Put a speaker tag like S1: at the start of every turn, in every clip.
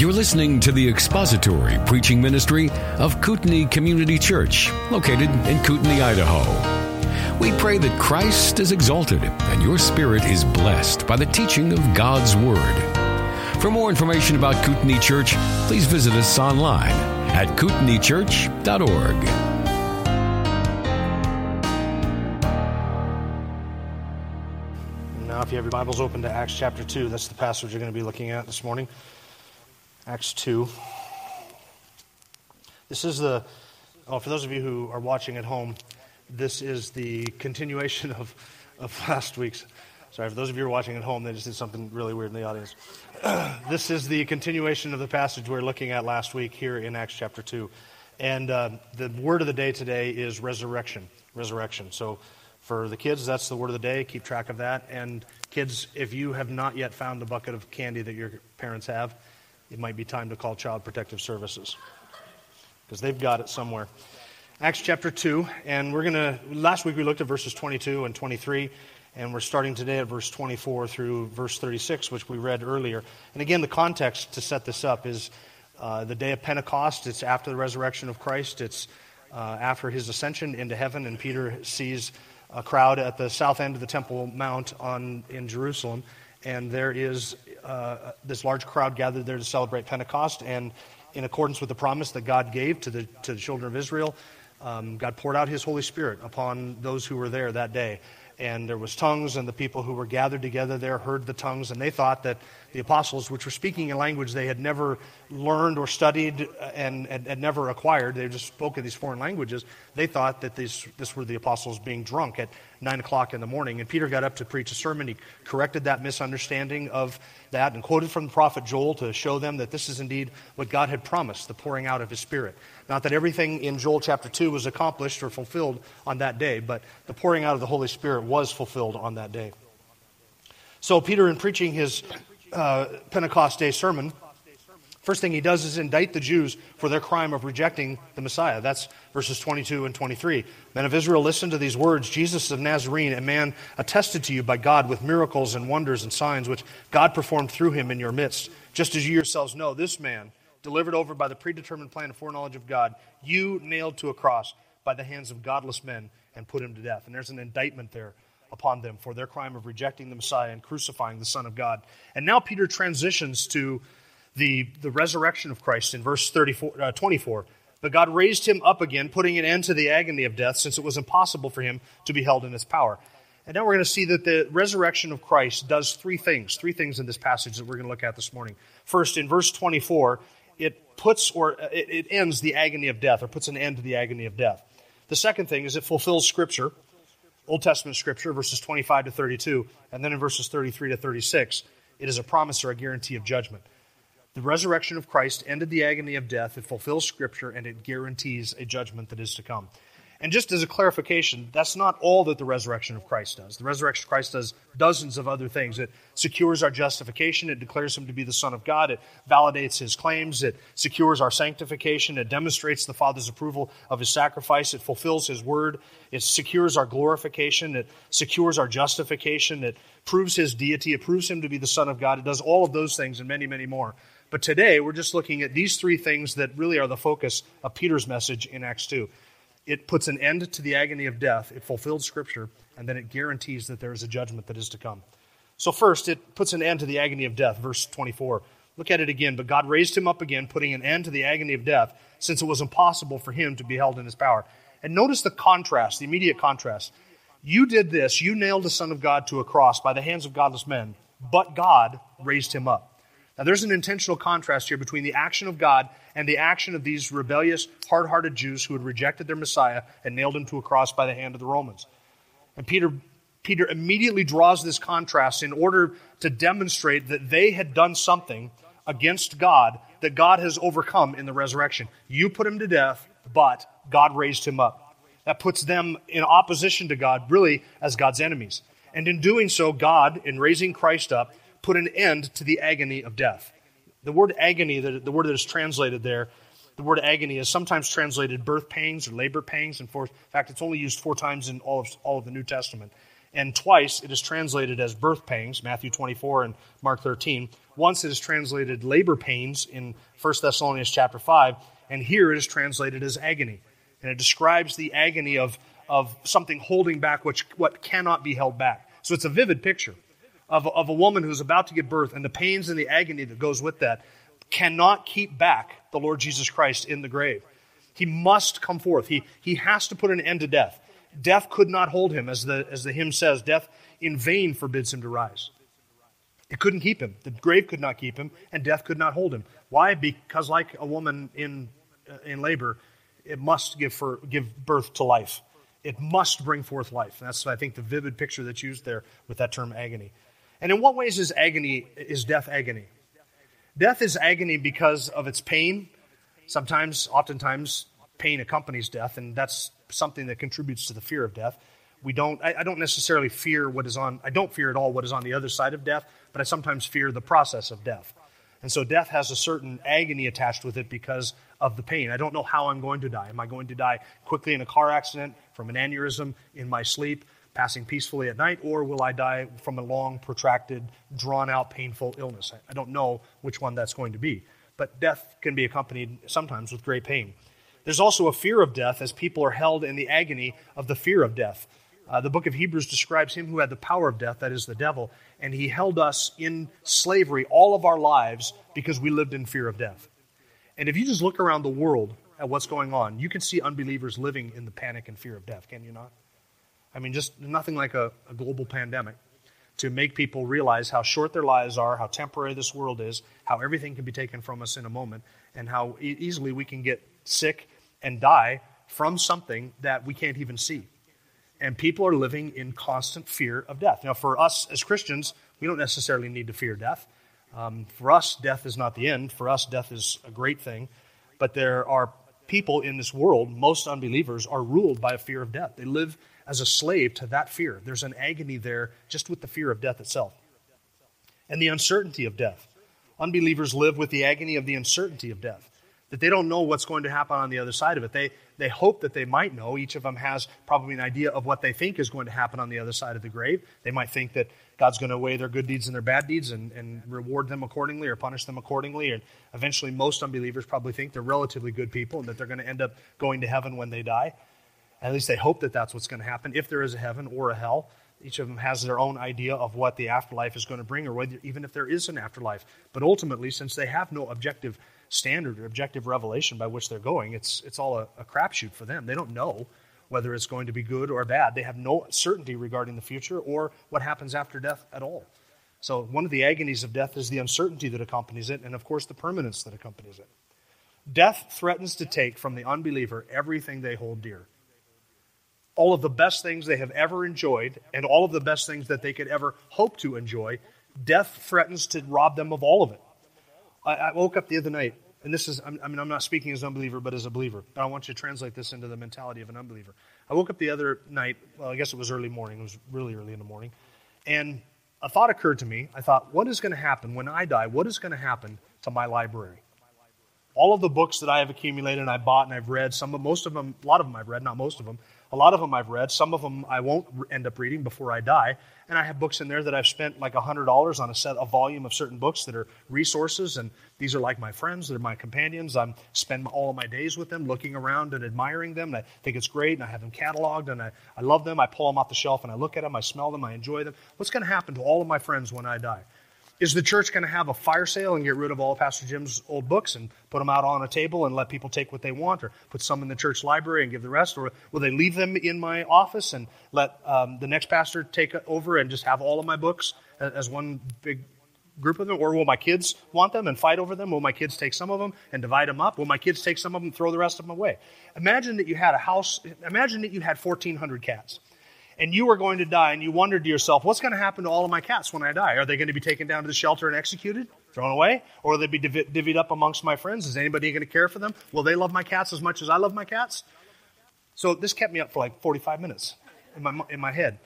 S1: You're listening to the expository preaching ministry of Kootenai Community Church, located in Kootenai, Idaho. We pray that Christ is exalted and your spirit is blessed by the teaching of God's Word. For more information about Kootenai Church, please visit us online at kootenaichurch.org.
S2: Now, if you have your Bibles open to Acts chapter 2, that's the passage you're going to be looking at this morning. Acts 2. This is the, oh, for those of you who are watching at home, this is the continuation of, of last week's. Sorry, for those of you who are watching at home, they just did something really weird in the audience. this is the continuation of the passage we are looking at last week here in Acts chapter 2. And uh, the word of the day today is resurrection. Resurrection. So for the kids, that's the word of the day. Keep track of that. And kids, if you have not yet found the bucket of candy that your parents have, it might be time to call Child Protective Services because they've got it somewhere. Acts chapter 2, and we're going to, last week we looked at verses 22 and 23, and we're starting today at verse 24 through verse 36, which we read earlier. And again, the context to set this up is uh, the day of Pentecost. It's after the resurrection of Christ, it's uh, after his ascension into heaven, and Peter sees a crowd at the south end of the Temple Mount on, in Jerusalem, and there is uh, this large crowd gathered there to celebrate Pentecost. And in accordance with the promise that God gave to the, to the children of Israel, um, God poured out his Holy Spirit upon those who were there that day and there was tongues and the people who were gathered together there heard the tongues and they thought that the apostles which were speaking in language they had never learned or studied and, and never acquired. They just spoke in these foreign languages. They thought that these, this were the apostles being drunk at 9 o'clock in the morning. And peter got up to preach a sermon. He corrected that misunderstanding of that and quoted from the prophet joel to show them that this is indeed what god had promised the pouring out of his spirit. Not that everything in Joel chapter 2 was accomplished or fulfilled on that day, but the pouring out of the Holy Spirit was fulfilled on that day. So, Peter, in preaching his uh, Pentecost Day sermon, first thing he does is indict the Jews for their crime of rejecting the Messiah. That's verses 22 and 23. Men of Israel, listen to these words Jesus of Nazarene, a man attested to you by God with miracles and wonders and signs which God performed through him in your midst, just as you yourselves know, this man delivered over by the predetermined plan and foreknowledge of God, you nailed to a cross by the hands of godless men and put him to death. And there's an indictment there upon them for their crime of rejecting the Messiah and crucifying the Son of God. And now Peter transitions to the, the resurrection of Christ in verse 34, uh, 24. But God raised him up again, putting an end to the agony of death, since it was impossible for him to be held in its power. And now we're going to see that the resurrection of Christ does three things, three things in this passage that we're going to look at this morning. First, in verse 24, it puts or it, it ends the agony of death or puts an end to the agony of death. The second thing is it fulfills Scripture, Old Testament Scripture, verses 25 to 32, and then in verses 33 to 36, it is a promise or a guarantee of judgment. The resurrection of Christ ended the agony of death, it fulfills Scripture, and it guarantees a judgment that is to come. And just as a clarification, that's not all that the resurrection of Christ does. The resurrection of Christ does dozens of other things. It secures our justification, it declares him to be the Son of God, it validates his claims, it secures our sanctification, it demonstrates the Father's approval of his sacrifice, it fulfills his word, it secures our glorification, it secures our justification, it proves his deity, it proves him to be the Son of God. It does all of those things and many, many more. But today, we're just looking at these three things that really are the focus of Peter's message in Acts 2 it puts an end to the agony of death, it fulfills Scripture, and then it guarantees that there is a judgment that is to come. So, first, it puts an end to the agony of death, verse 24. Look at it again. But God raised him up again, putting an end to the agony of death, since it was impossible for him to be held in his power. And notice the contrast, the immediate contrast. You did this, you nailed the Son of God to a cross by the hands of godless men, but God raised him up. Now, there's an intentional contrast here between the action of God and the action of these rebellious, hard hearted Jews who had rejected their Messiah and nailed him to a cross by the hand of the Romans. And Peter, Peter immediately draws this contrast in order to demonstrate that they had done something against God that God has overcome in the resurrection. You put him to death, but God raised him up. That puts them in opposition to God, really, as God's enemies. And in doing so, God, in raising Christ up, put an end to the agony of death. The word agony, the, the word that is translated there, the word agony is sometimes translated birth pains or labor pains. And for, in fact, it's only used four times in all of, all of the New Testament. And twice it is translated as birth pains, Matthew 24 and Mark 13. Once it is translated labor pains in 1 Thessalonians chapter 5. And here it is translated as agony. And it describes the agony of, of something holding back which, what cannot be held back. So it's a vivid picture of, of a woman who's about to give birth and the pains and the agony that goes with that cannot keep back the Lord Jesus Christ in the grave. He must come forth. He, he has to put an end to death. Death could not hold him, as the, as the hymn says. Death in vain forbids him to rise. It couldn't keep him. The grave could not keep him, and death could not hold him. Why? Because, like a woman in, uh, in labor, it must give, for, give birth to life. It must bring forth life. And that's, I think, the vivid picture that's used there with that term agony. And in what ways is agony, is death agony? Death is agony because of its pain. Sometimes, oftentimes, pain accompanies death, and that's something that contributes to the fear of death. We don't, I, I don't necessarily fear what is on, I don't fear at all what is on the other side of death, but I sometimes fear the process of death. And so death has a certain agony attached with it because of the pain. I don't know how I'm going to die. Am I going to die quickly in a car accident, from an aneurysm, in my sleep, passing peacefully at night, or will I die from a long, protracted, drawn out, painful illness? I don't know which one that's going to be. But death can be accompanied sometimes with great pain. There's also a fear of death as people are held in the agony of the fear of death. Uh, the book of Hebrews describes him who had the power of death, that is the devil, and he held us in slavery all of our lives because we lived in fear of death. And if you just look around the world at what's going on, you can see unbelievers living in the panic and fear of death, can you not? I mean, just nothing like a, a global pandemic to make people realize how short their lives are, how temporary this world is, how everything can be taken from us in a moment, and how e- easily we can get sick and die from something that we can't even see. And people are living in constant fear of death. Now, for us as Christians, we don't necessarily need to fear death. Um, for us, death is not the end. For us, death is a great thing. But there are people in this world, most unbelievers, are ruled by a fear of death. They live as a slave to that fear. There's an agony there just with the fear of death itself and the uncertainty of death. Unbelievers live with the agony of the uncertainty of death that they don't know what's going to happen on the other side of it. They, they hope that they might know. Each of them has probably an idea of what they think is going to happen on the other side of the grave. They might think that God's going to weigh their good deeds and their bad deeds and, and reward them accordingly or punish them accordingly. And eventually, most unbelievers probably think they're relatively good people and that they're going to end up going to heaven when they die. At least they hope that that's what's going to happen, if there is a heaven or a hell. Each of them has their own idea of what the afterlife is going to bring, or whether, even if there is an afterlife. But ultimately, since they have no objective standard or objective revelation by which they're going. It's, it's all a, a crapshoot for them. They don't know whether it's going to be good or bad. They have no certainty regarding the future or what happens after death at all. So, one of the agonies of death is the uncertainty that accompanies it, and of course, the permanence that accompanies it. Death threatens to take from the unbeliever everything they hold dear. All of the best things they have ever enjoyed, and all of the best things that they could ever hope to enjoy, death threatens to rob them of all of it. I, I woke up the other night, and this is, I mean, I'm not speaking as an unbeliever, but as a believer. But I want you to translate this into the mentality of an unbeliever. I woke up the other night, well, I guess it was early morning, it was really early in the morning, and a thought occurred to me. I thought, what is going to happen when I die? What is going to happen to my library? All of the books that I have accumulated and I bought and I've read, some of most of them, a lot of them I've read, not most of them, a lot of them I've read. Some of them I won't end up reading before I die. And I have books in there that I've spent like $100 on a set, a volume of certain books that are resources. And these are like my friends, they're my companions. I spend all of my days with them, looking around and admiring them. And I think it's great. And I have them cataloged and I, I love them. I pull them off the shelf and I look at them, I smell them, I enjoy them. What's going to happen to all of my friends when I die? Is the church going to have a fire sale and get rid of all Pastor Jim's old books and put them out on a table and let people take what they want, or put some in the church library and give the rest? Or will they leave them in my office and let um, the next pastor take over and just have all of my books as one big group of them? Or will my kids want them and fight over them? Will my kids take some of them and divide them up? Will my kids take some of them and throw the rest of them away? Imagine that you had a house, imagine that you had 1,400 cats and you were going to die, and you wondered to yourself, what's going to happen to all of my cats when I die? Are they going to be taken down to the shelter and executed, thrown away? Or will they be div- divvied up amongst my friends? Is anybody going to care for them? Will they love my cats as much as I love my cats? So this kept me up for like 45 minutes in my, in my head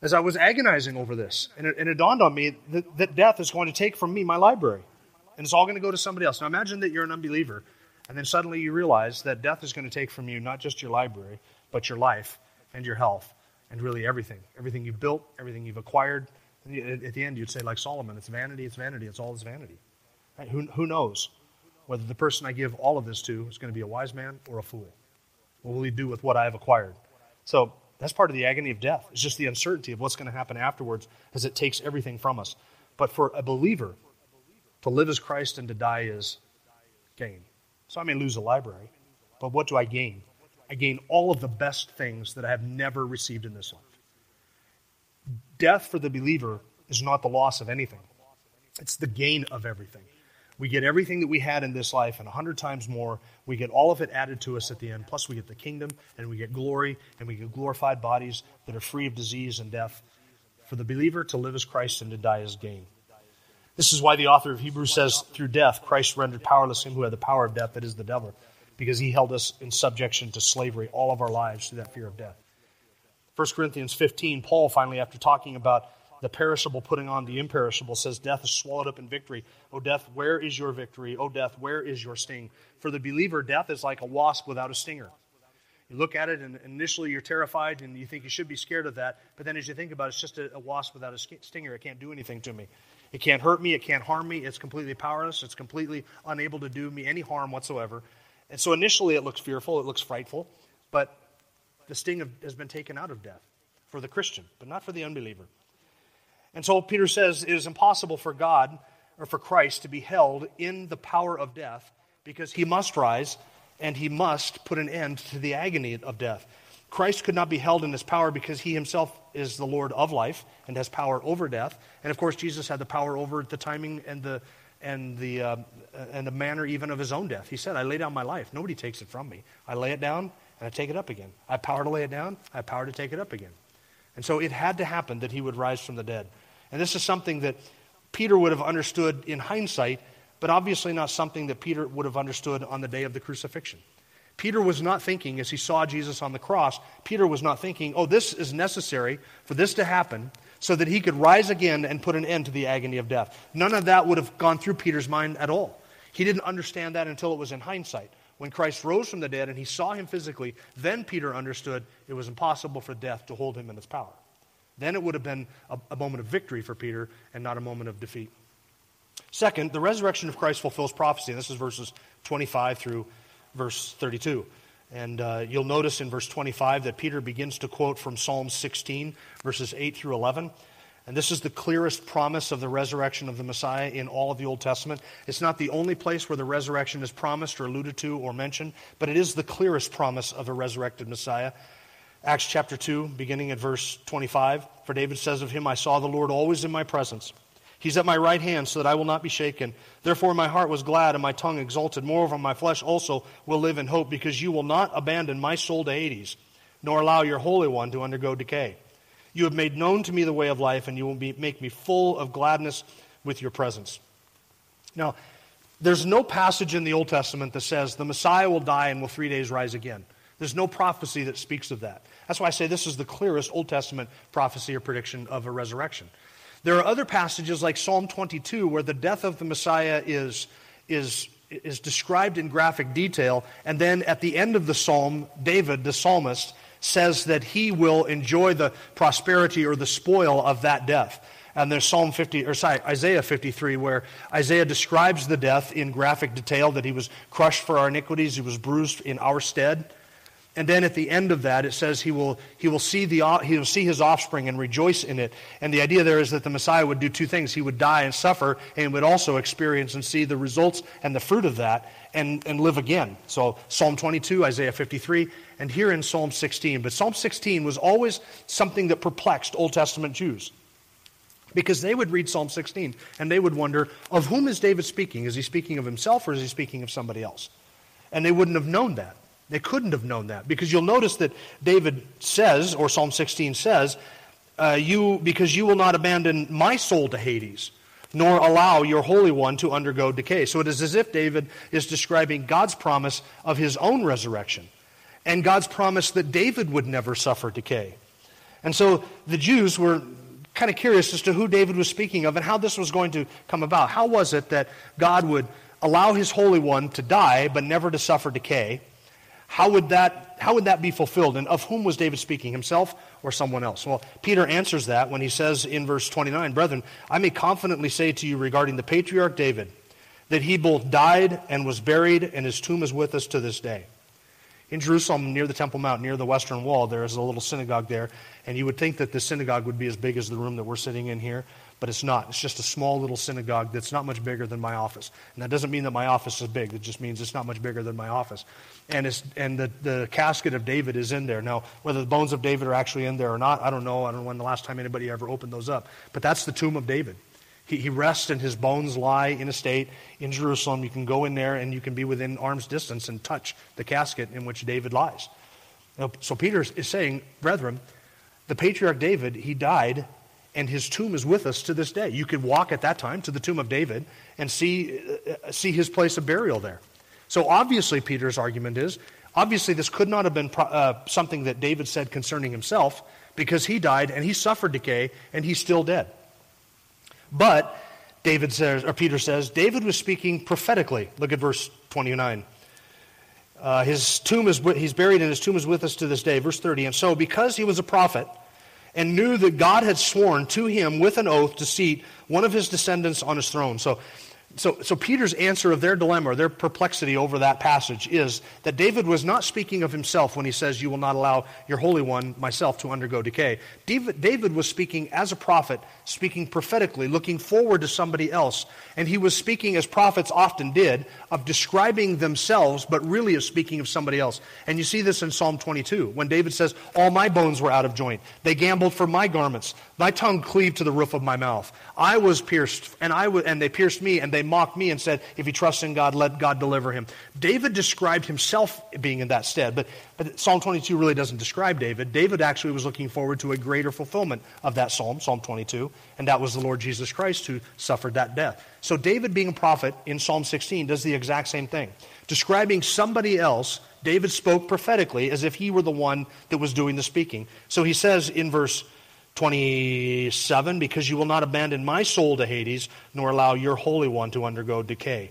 S2: as I was agonizing over this. And it, and it dawned on me that, that death is going to take from me my library, and it's all going to go to somebody else. Now imagine that you're an unbeliever, and then suddenly you realize that death is going to take from you not just your library, but your life and your health and really everything. Everything you've built, everything you've acquired. At the end, you'd say, like Solomon, it's vanity, it's vanity, it's all is vanity. Right? Who, who knows whether the person I give all of this to is going to be a wise man or a fool? What will he do with what I have acquired? So that's part of the agony of death. It's just the uncertainty of what's going to happen afterwards as it takes everything from us. But for a believer, to live as Christ and to die is gain. So I may lose a library, but what do I gain? I gain all of the best things that I have never received in this life. Death for the believer is not the loss of anything, it's the gain of everything. We get everything that we had in this life and a hundred times more. We get all of it added to us at the end. Plus, we get the kingdom and we get glory and we get glorified bodies that are free of disease and death. For the believer, to live as Christ and to die as gain. This is why the author of Hebrews says, through death, Christ rendered powerless him who had the power of death, that is the devil, because he held us in subjection to slavery all of our lives through that fear of death. 1 Corinthians 15, Paul finally, after talking about the perishable putting on the imperishable, says, Death is swallowed up in victory. O death, where is your victory? O death, where is your sting? For the believer, death is like a wasp without a stinger. You look at it, and initially you're terrified, and you think you should be scared of that. But then as you think about it, it's just a, a wasp without a stinger. It can't do anything to me. It can't hurt me. It can't harm me. It's completely powerless. It's completely unable to do me any harm whatsoever. And so initially it looks fearful, it looks frightful, but the sting of, has been taken out of death for the Christian, but not for the unbeliever. And so Peter says it is impossible for God or for Christ to be held in the power of death because he must rise and he must put an end to the agony of death. Christ could not be held in his power because he himself is the Lord of life and has power over death. And of course, Jesus had the power over the timing and the and the uh, and the manner even of his own death. He said, "I lay down my life. Nobody takes it from me. I lay it down and I take it up again. I have power to lay it down. I have power to take it up again." And so it had to happen that he would rise from the dead. And this is something that Peter would have understood in hindsight, but obviously not something that Peter would have understood on the day of the crucifixion. Peter was not thinking, as he saw Jesus on the cross, Peter was not thinking, oh, this is necessary for this to happen so that he could rise again and put an end to the agony of death. None of that would have gone through Peter's mind at all. He didn't understand that until it was in hindsight. When Christ rose from the dead and he saw him physically, then Peter understood it was impossible for death to hold him in its power. Then it would have been a, a moment of victory for Peter and not a moment of defeat. Second, the resurrection of Christ fulfills prophecy. And this is verses 25 through verse 32. And uh, you'll notice in verse 25 that Peter begins to quote from Psalm 16, verses 8 through 11. And this is the clearest promise of the resurrection of the Messiah in all of the Old Testament. It's not the only place where the resurrection is promised or alluded to or mentioned, but it is the clearest promise of a resurrected Messiah. Acts chapter 2, beginning at verse 25. For David says of him, I saw the Lord always in my presence He's at my right hand so that I will not be shaken. Therefore, my heart was glad and my tongue exulted. Moreover, my flesh also will live in hope, because you will not abandon my soul to Hades, nor allow your Holy One to undergo decay. You have made known to me the way of life, and you will be, make me full of gladness with your presence. Now, there's no passage in the Old Testament that says the Messiah will die and will three days rise again. There's no prophecy that speaks of that. That's why I say this is the clearest Old Testament prophecy or prediction of a resurrection. There are other passages like Psalm 22 where the death of the Messiah is, is, is described in graphic detail, and then at the end of the psalm, David, the psalmist, says that he will enjoy the prosperity or the spoil of that death. And there's Psalm 50, or sorry, Isaiah 53, where Isaiah describes the death in graphic detail that he was crushed for our iniquities, he was bruised in our stead. And then at the end of that, it says he will, he, will see the, he will see his offspring and rejoice in it. And the idea there is that the Messiah would do two things. He would die and suffer, and would also experience and see the results and the fruit of that and, and live again. So Psalm 22, Isaiah 53, and here in Psalm 16. But Psalm 16 was always something that perplexed Old Testament Jews. Because they would read Psalm 16 and they would wonder, of whom is David speaking? Is he speaking of himself or is he speaking of somebody else? And they wouldn't have known that. They couldn't have known that because you'll notice that David says, or Psalm 16 says, uh, you, because you will not abandon my soul to Hades, nor allow your Holy One to undergo decay. So it is as if David is describing God's promise of his own resurrection and God's promise that David would never suffer decay. And so the Jews were kind of curious as to who David was speaking of and how this was going to come about. How was it that God would allow his Holy One to die but never to suffer decay? How would that, how would that be fulfilled? And of whom was David speaking, himself or someone else? Well, Peter answers that when he says in verse 29 Brethren, I may confidently say to you regarding the patriarch David that he both died and was buried, and his tomb is with us to this day. In Jerusalem, near the Temple Mount, near the Western Wall, there is a little synagogue there, and you would think that the synagogue would be as big as the room that we're sitting in here, but it's not. It's just a small little synagogue that's not much bigger than my office. And that doesn't mean that my office is big, it just means it's not much bigger than my office. And, it's, and the, the casket of David is in there. Now, whether the bones of David are actually in there or not, I don't know. I don't know when the last time anybody ever opened those up. But that's the tomb of David. He, he rests and his bones lie in a state in Jerusalem. You can go in there and you can be within arm's distance and touch the casket in which David lies. Now, so Peter is saying, brethren, the patriarch David, he died and his tomb is with us to this day. You could walk at that time to the tomb of David and see, uh, see his place of burial there. So obviously, Peter's argument is obviously, this could not have been uh, something that David said concerning himself because he died and he suffered decay and he's still dead. But David says, or Peter says, David was speaking prophetically. Look at verse 29. Uh, his tomb is, he's buried and his tomb is with us to this day. Verse 30. And so, because he was a prophet, and knew that God had sworn to him with an oath to seat one of his descendants on his throne. So so, so Peter's answer of their dilemma, or their perplexity over that passage, is that David was not speaking of himself when he says, You will not allow your Holy One, myself, to undergo decay. David, David was speaking as a prophet, speaking prophetically, looking forward to somebody else. And he was speaking, as prophets often did, of describing themselves, but really of speaking of somebody else. And you see this in Psalm 22, when David says, All my bones were out of joint. They gambled for my garments. My tongue cleaved to the roof of my mouth. I was pierced, and, I w- and they pierced me, and they mocked me and said, If he trusts in God, let God deliver him. David described himself being in that stead, but, but Psalm 22 really doesn't describe David. David actually was looking forward to a greater fulfillment of that psalm, Psalm 22, and that was the Lord Jesus Christ who suffered that death. So David, being a prophet in Psalm 16, does the exact same thing. Describing somebody else, David spoke prophetically as if he were the one that was doing the speaking. So he says in verse 27 because you will not abandon my soul to Hades, nor allow your Holy One to undergo decay.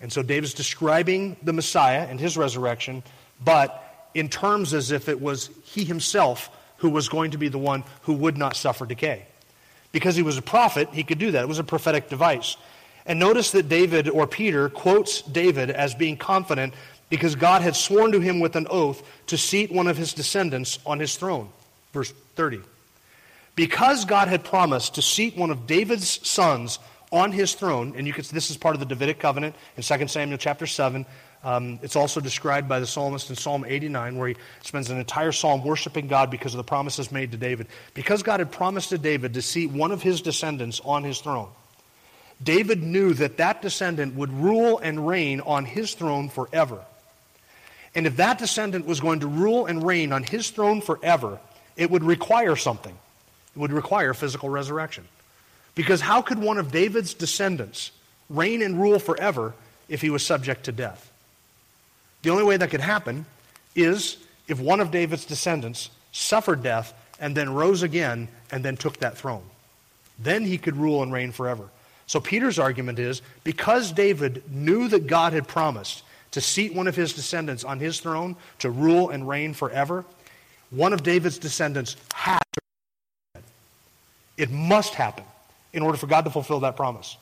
S2: And so David's describing the Messiah and his resurrection, but in terms as if it was he himself who was going to be the one who would not suffer decay. Because he was a prophet, he could do that. It was a prophetic device. And notice that David or Peter quotes David as being confident because God had sworn to him with an oath to seat one of his descendants on his throne. Verse 30. Because God had promised to seat one of David's sons on his throne, and this is part of the Davidic covenant in 2 Samuel chapter 7. Um, it's also described by the psalmist in Psalm 89, where he spends an entire psalm worshiping God because of the promises made to David. Because God had promised to David to seat one of his descendants on his throne, David knew that that descendant would rule and reign on his throne forever. And if that descendant was going to rule and reign on his throne forever, it would require something. Would require physical resurrection. Because how could one of David's descendants reign and rule forever if he was subject to death? The only way that could happen is if one of David's descendants suffered death and then rose again and then took that throne. Then he could rule and reign forever. So Peter's argument is because David knew that God had promised to seat one of his descendants on his throne to rule and reign forever, one of David's descendants had to it must happen in order for God to fulfill that promise.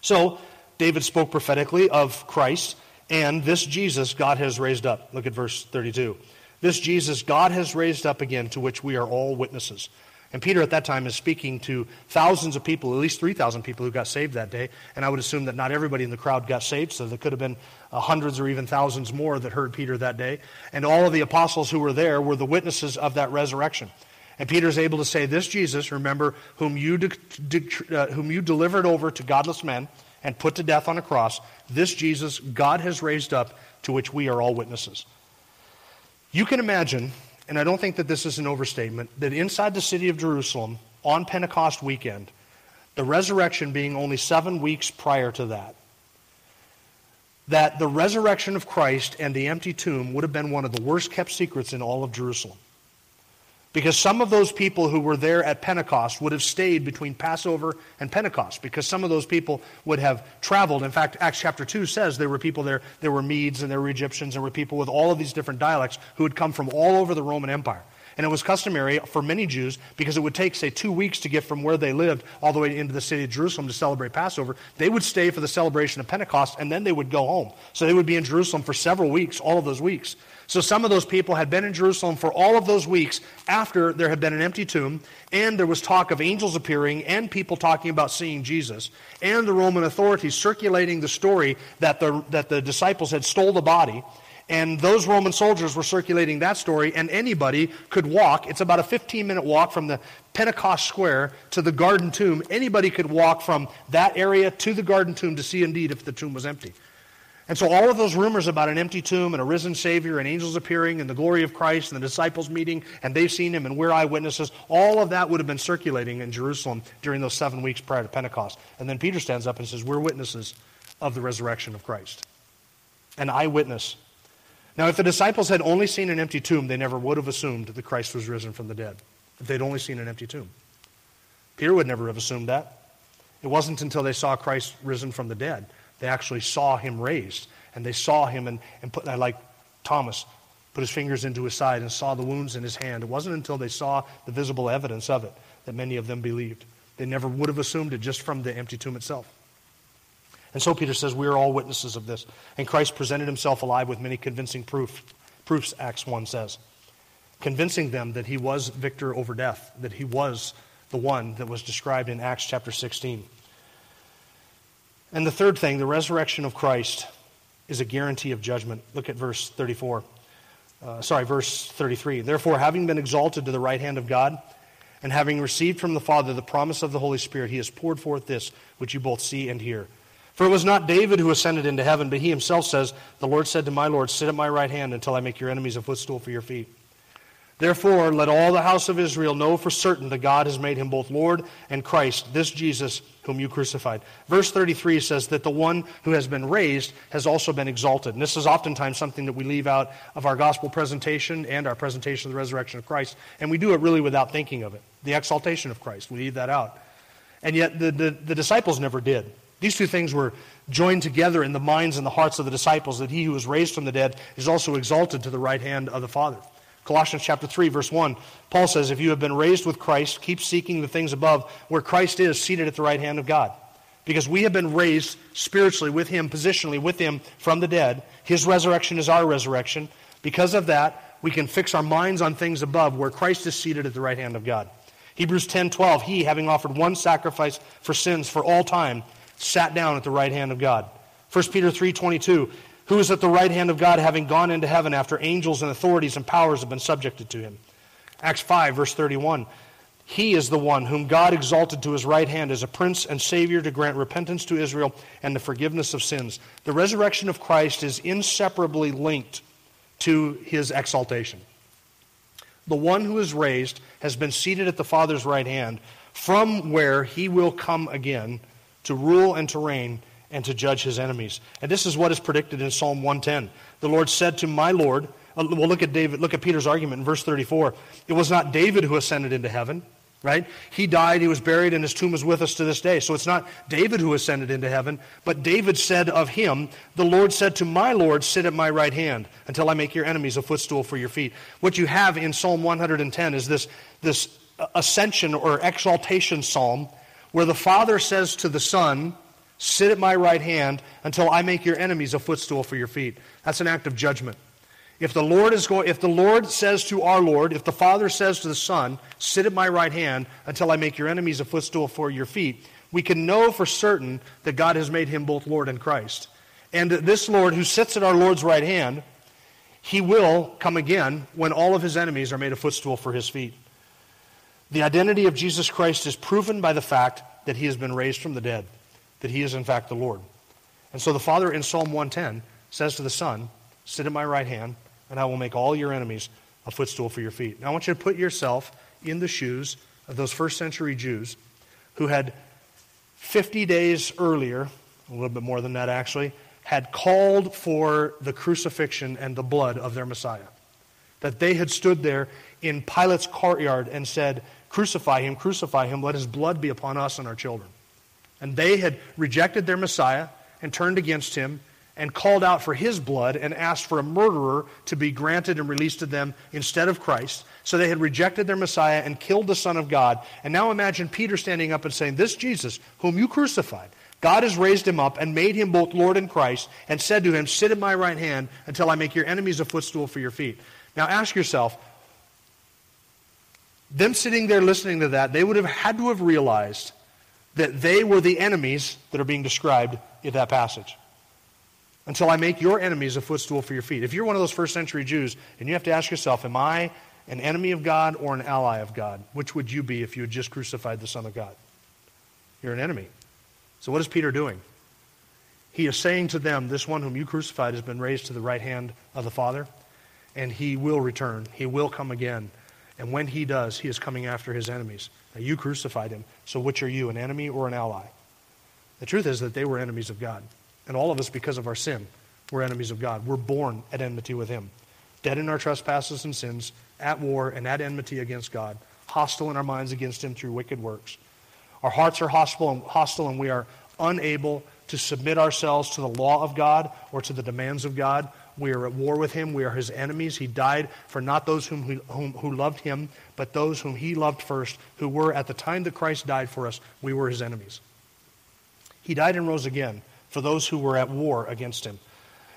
S2: So, David spoke prophetically of Christ, and this Jesus God has raised up. Look at verse 32. This Jesus God has raised up again, to which we are all witnesses. And Peter at that time is speaking to thousands of people, at least 3,000 people who got saved that day. And I would assume that not everybody in the crowd got saved, so there could have been uh, hundreds or even thousands more that heard Peter that day. And all of the apostles who were there were the witnesses of that resurrection. And Peter is able to say, This Jesus, remember, whom you, de- de- uh, whom you delivered over to godless men and put to death on a cross, this Jesus God has raised up, to which we are all witnesses. You can imagine, and I don't think that this is an overstatement, that inside the city of Jerusalem on Pentecost weekend, the resurrection being only seven weeks prior to that, that the resurrection of Christ and the empty tomb would have been one of the worst kept secrets in all of Jerusalem. Because some of those people who were there at Pentecost would have stayed between Passover and Pentecost, because some of those people would have traveled. In fact, Acts chapter 2 says there were people there, there were Medes and there were Egyptians, and there were people with all of these different dialects who had come from all over the Roman Empire. And it was customary for many Jews, because it would take, say, two weeks to get from where they lived all the way into the city of Jerusalem to celebrate Passover. They would stay for the celebration of Pentecost, and then they would go home. So they would be in Jerusalem for several weeks, all of those weeks. So some of those people had been in Jerusalem for all of those weeks after there had been an empty tomb, and there was talk of angels appearing and people talking about seeing Jesus, and the Roman authorities circulating the story that the, that the disciples had stole the body. And those Roman soldiers were circulating that story, and anybody could walk. It's about a 15 minute walk from the Pentecost Square to the Garden Tomb. Anybody could walk from that area to the Garden Tomb to see indeed if the tomb was empty. And so all of those rumors about an empty tomb and a risen Savior and angels appearing and the glory of Christ and the disciples meeting and they've seen him and we're eyewitnesses, all of that would have been circulating in Jerusalem during those seven weeks prior to Pentecost. And then Peter stands up and says, We're witnesses of the resurrection of Christ. An eyewitness. Now, if the disciples had only seen an empty tomb, they never would have assumed that Christ was risen from the dead. If they'd only seen an empty tomb. Peter would never have assumed that. It wasn't until they saw Christ risen from the dead they actually saw him raised. And they saw him and, and put, like Thomas, put his fingers into his side and saw the wounds in his hand. It wasn't until they saw the visible evidence of it that many of them believed. They never would have assumed it just from the empty tomb itself. And so Peter says, We are all witnesses of this. And Christ presented himself alive with many convincing proof, proofs, Acts 1 says, convincing them that he was victor over death, that he was the one that was described in Acts chapter 16. And the third thing, the resurrection of Christ is a guarantee of judgment. Look at verse 34. Uh, sorry, verse 33. Therefore, having been exalted to the right hand of God, and having received from the Father the promise of the Holy Spirit, he has poured forth this which you both see and hear. For it was not David who ascended into heaven, but he himself says, The Lord said to my Lord, Sit at my right hand until I make your enemies a footstool for your feet. Therefore, let all the house of Israel know for certain that God has made him both Lord and Christ, this Jesus whom you crucified. Verse 33 says that the one who has been raised has also been exalted. And this is oftentimes something that we leave out of our gospel presentation and our presentation of the resurrection of Christ. And we do it really without thinking of it. The exaltation of Christ. We leave that out. And yet the, the, the disciples never did. These two things were joined together in the minds and the hearts of the disciples that he who was raised from the dead is also exalted to the right hand of the Father. Colossians chapter 3 verse 1, Paul says, "If you have been raised with Christ, keep seeking the things above where Christ is seated at the right hand of God." Because we have been raised spiritually with him, positionally with him from the dead. His resurrection is our resurrection. Because of that, we can fix our minds on things above where Christ is seated at the right hand of God. Hebrews 10:12, he having offered one sacrifice for sins for all time, sat down at the right hand of God. 1 Peter 3:22, who is at the right hand of God, having gone into heaven after angels and authorities and powers have been subjected to him. Acts 5, verse 31. He is the one whom God exalted to his right hand as a prince and savior to grant repentance to Israel and the forgiveness of sins. The resurrection of Christ is inseparably linked to his exaltation. The one who is raised has been seated at the Father's right hand, from where he will come again to rule and to reign and to judge his enemies. And this is what is predicted in Psalm 110. The Lord said to my Lord, uh, well, look at David, look at Peter's argument in verse 34. It was not David who ascended into heaven, right? He died, he was buried, and his tomb is with us to this day. So it's not David who ascended into heaven, but David said of him, The Lord said to my Lord, Sit at my right hand until I make your enemies a footstool for your feet. What you have in Psalm 110 is this, this ascension or exaltation psalm where the Father says to the Son, Sit at my right hand until I make your enemies a footstool for your feet. That's an act of judgment. If the Lord is going, if the Lord says to our Lord, if the Father says to the Son, sit at my right hand until I make your enemies a footstool for your feet, we can know for certain that God has made him both Lord and Christ. And this Lord who sits at our Lord's right hand, he will come again when all of his enemies are made a footstool for his feet. The identity of Jesus Christ is proven by the fact that he has been raised from the dead that he is in fact the Lord. And so the Father in Psalm 110 says to the Son, Sit at my right hand, and I will make all your enemies a footstool for your feet. Now I want you to put yourself in the shoes of those first century Jews who had 50 days earlier, a little bit more than that actually, had called for the crucifixion and the blood of their Messiah. That they had stood there in Pilate's courtyard and said, Crucify him, crucify him, let his blood be upon us and our children. And they had rejected their Messiah and turned against him and called out for his blood and asked for a murderer to be granted and released to them instead of Christ. So they had rejected their Messiah and killed the Son of God. And now imagine Peter standing up and saying, This Jesus, whom you crucified, God has raised him up and made him both Lord and Christ, and said to him, Sit at my right hand until I make your enemies a footstool for your feet. Now ask yourself, them sitting there listening to that, they would have had to have realized that they were the enemies that are being described in that passage. Until I make your enemies a footstool for your feet. If you're one of those first century Jews and you have to ask yourself, Am I an enemy of God or an ally of God? Which would you be if you had just crucified the Son of God? You're an enemy. So, what is Peter doing? He is saying to them, This one whom you crucified has been raised to the right hand of the Father, and he will return. He will come again. And when he does, he is coming after his enemies. Now, you crucified him. So, which are you, an enemy or an ally? The truth is that they were enemies of God. And all of us, because of our sin, we're enemies of God. We're born at enmity with him, dead in our trespasses and sins, at war and at enmity against God, hostile in our minds against Him through wicked works. Our hearts are hostile and, hostile, and we are unable to submit ourselves to the law of God or to the demands of God. We are at war with Him. We are His enemies. He died for not those whom, whom, who loved Him, but those whom He loved first, who were, at the time that Christ died for us, we were His enemies. He died and rose again for those who were at war against Him.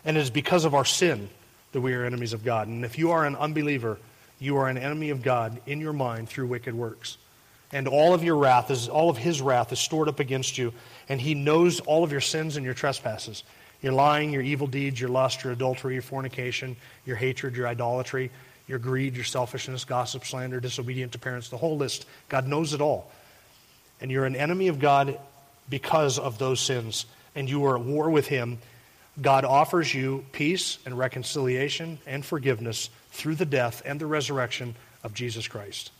S2: And it is because of our sin that we are enemies of God. And if you are an unbeliever, you are an enemy of God in your mind through wicked works. And all of your wrath is all of his wrath is stored up against you, and he knows all of your sins and your trespasses. Your lying, your evil deeds, your lust, your adultery, your fornication, your hatred, your idolatry, your greed, your selfishness, gossip, slander, disobedient to parents, the whole list. God knows it all. And you're an enemy of God because of those sins, and you are at war with him. God offers you peace and reconciliation and forgiveness through the death and the resurrection of Jesus Christ.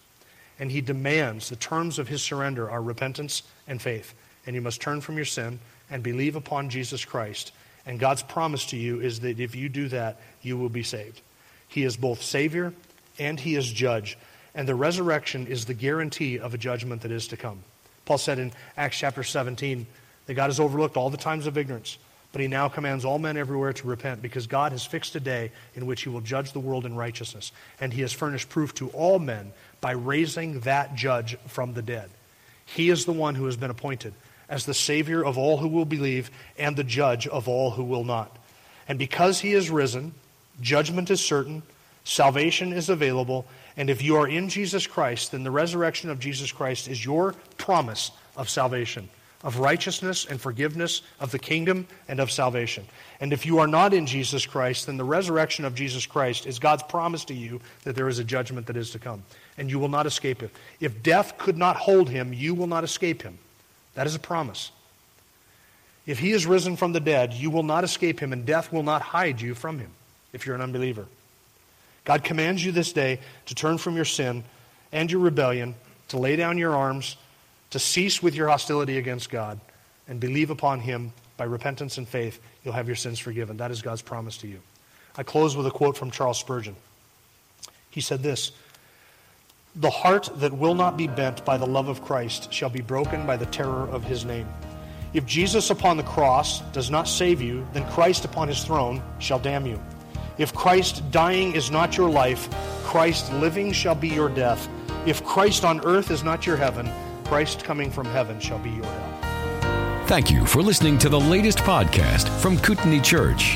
S2: And he demands the terms of his surrender are repentance and faith. And you must turn from your sin and believe upon Jesus Christ. And God's promise to you is that if you do that, you will be saved. He is both Savior and He is Judge. And the resurrection is the guarantee of a judgment that is to come. Paul said in Acts chapter 17 that God has overlooked all the times of ignorance but he now commands all men everywhere to repent because God has fixed a day in which he will judge the world in righteousness. And he has furnished proof to all men by raising that judge from the dead. He is the one who has been appointed as the Savior of all who will believe and the judge of all who will not. And because he is risen, judgment is certain, salvation is available, and if you are in Jesus Christ, then the resurrection of Jesus Christ is your promise of salvation of righteousness and forgiveness, of the kingdom, and of salvation. And if you are not in Jesus Christ, then the resurrection of Jesus Christ is God's promise to you that there is a judgment that is to come, and you will not escape it. If death could not hold him, you will not escape him. That is a promise. If he is risen from the dead, you will not escape him, and death will not hide you from him if you're an unbeliever. God commands you this day to turn from your sin and your rebellion, to lay down your arms to cease with your hostility against God and believe upon Him by repentance and faith, you'll have your sins forgiven. That is God's promise to you. I close with a quote from Charles Spurgeon. He said this The heart that will not be bent by the love of Christ shall be broken by the terror of His name. If Jesus upon the cross does not save you, then Christ upon his throne shall damn you. If Christ dying is not your life, Christ living shall be your death. If Christ on earth is not your heaven, Christ coming from heaven shall be your help.
S1: Thank you for listening to the latest podcast from Kootenai Church.